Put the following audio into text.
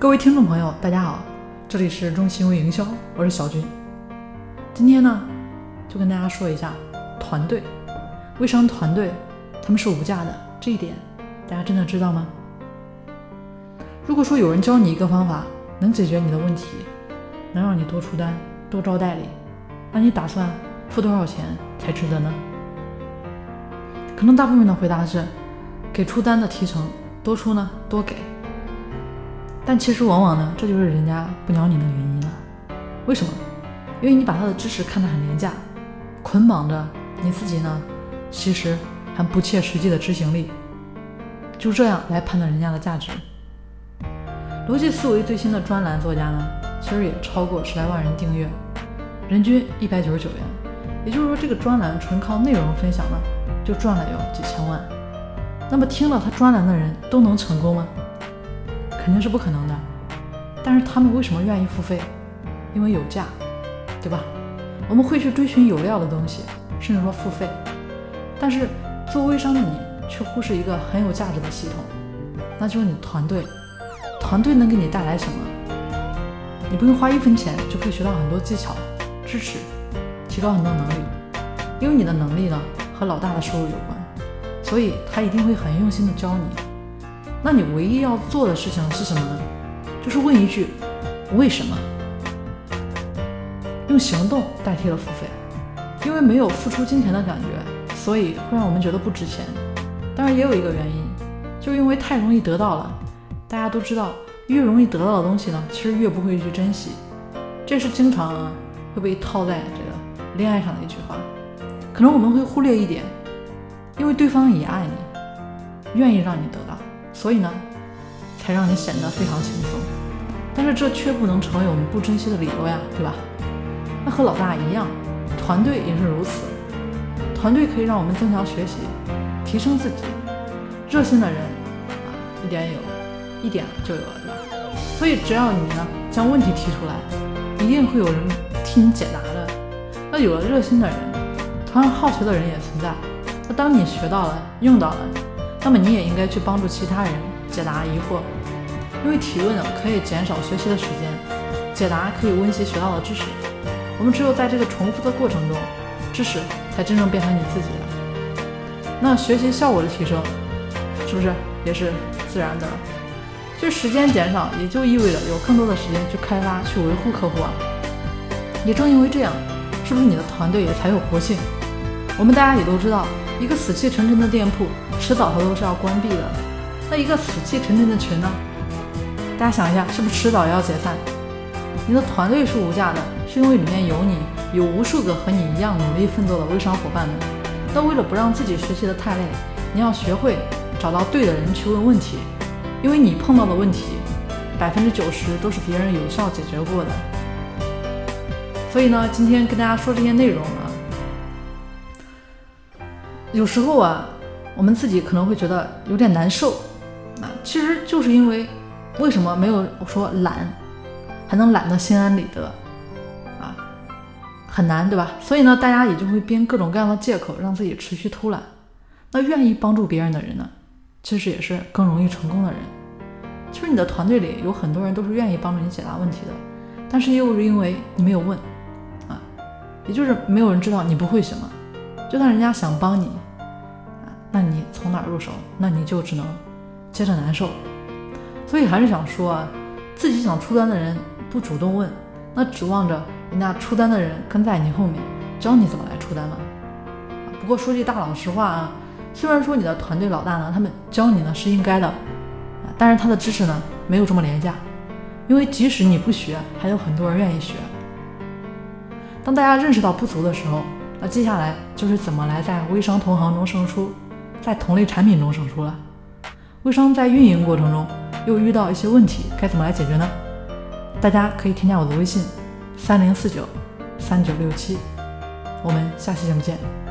各位听众朋友，大家好，这里是中行为营销，我是小军。今天呢，就跟大家说一下团队，微商团队他们是无价的，这一点大家真的知道吗？如果说有人教你一个方法能解决你的问题，能让你多出单、多招代理，那你打算付多少钱才值得呢？可能大部分的回答是，给出单的提成多出呢，多给。但其实往往呢，这就是人家不鸟你的原因了。为什么？因为你把他的知识看得很廉价，捆绑着你自己呢，其实还不切实际的执行力。就这样来判断人家的价值。逻辑思维最新的专栏作家呢，其实也超过十来万人订阅，人均一百九十九元。也就是说，这个专栏纯靠内容分享呢，就赚了有几千万。那么听了他专栏的人都能成功吗？肯定是不可能的，但是他们为什么愿意付费？因为有价，对吧？我们会去追寻有料的东西，甚至说付费。但是做微商的你却忽视一个很有价值的系统，那就是你团队。团队能给你带来什么？你不用花一分钱就可以学到很多技巧、知识，提高很多能力。因为你的能力呢和老大的收入有关，所以他一定会很用心的教你。那你唯一要做的事情是什么呢？就是问一句为什么？用行动代替了付费，因为没有付出金钱的感觉，所以会让我们觉得不值钱。当然也有一个原因，就因为太容易得到了。大家都知道，越容易得到的东西呢，其实越不会去珍惜。这是经常啊会被套在这个恋爱上的一句话。可能我们会忽略一点，因为对方也爱你，愿意让你得到。所以呢，才让你显得非常轻松，但是这却不能成为我们不珍惜的理由呀，对吧？那和老大一样，团队也是如此。团队可以让我们增强学习，提升自己。热心的人啊，一点有，一点就有了，对吧？所以只要你呢将问题提出来，一定会有人替你解答的。那有了热心的人，同样好学的人也存在。那当你学到了，用到了。那么你也应该去帮助其他人解答疑惑，因为提问呢可以减少学习的时间，解答可以温习学到的知识。我们只有在这个重复的过程中，知识才真正变成你自己的。那学习效果的提升，是不是也是自然的？就时间减少，也就意味着有更多的时间去开发、去维护客户啊。也正因为这样，是不是你的团队也才有活性？我们大家也都知道。一个死气沉沉的店铺，迟早它都是要关闭的。那一个死气沉沉的群呢？大家想一下，是不是迟早要解散？你的团队是无价的，是因为里面有你，有无数个和你一样努力奋斗的微商伙伴们。那为了不让自己学习的太累，你要学会找到对的人去问问题，因为你碰到的问题，百分之九十都是别人有效解决过的。所以呢，今天跟大家说这些内容呢。有时候啊，我们自己可能会觉得有点难受，啊，其实就是因为为什么没有说懒，还能懒得心安理得，啊，很难，对吧？所以呢，大家也就会编各种各样的借口，让自己持续偷懒。那愿意帮助别人的人呢，其实也是更容易成功的人。其实你的团队里有很多人都是愿意帮助你解答问题的，但是又是因为你没有问，啊，也就是没有人知道你不会什么。就算人家想帮你，那你从哪入手？那你就只能接着难受。所以还是想说啊，自己想出单的人不主动问，那指望着人家出单的人跟在你后面教你怎么来出单吗？不过说句大老实话啊，虽然说你的团队老大呢，他们教你呢是应该的，但是他的知识呢没有这么廉价，因为即使你不学，还有很多人愿意学。当大家认识到不足的时候。那接下来就是怎么来在微商同行中胜出，在同类产品中胜出了。微商在运营过程中又遇到一些问题，该怎么来解决呢？大家可以添加我的微信：三零四九三九六七，我们下期节目见。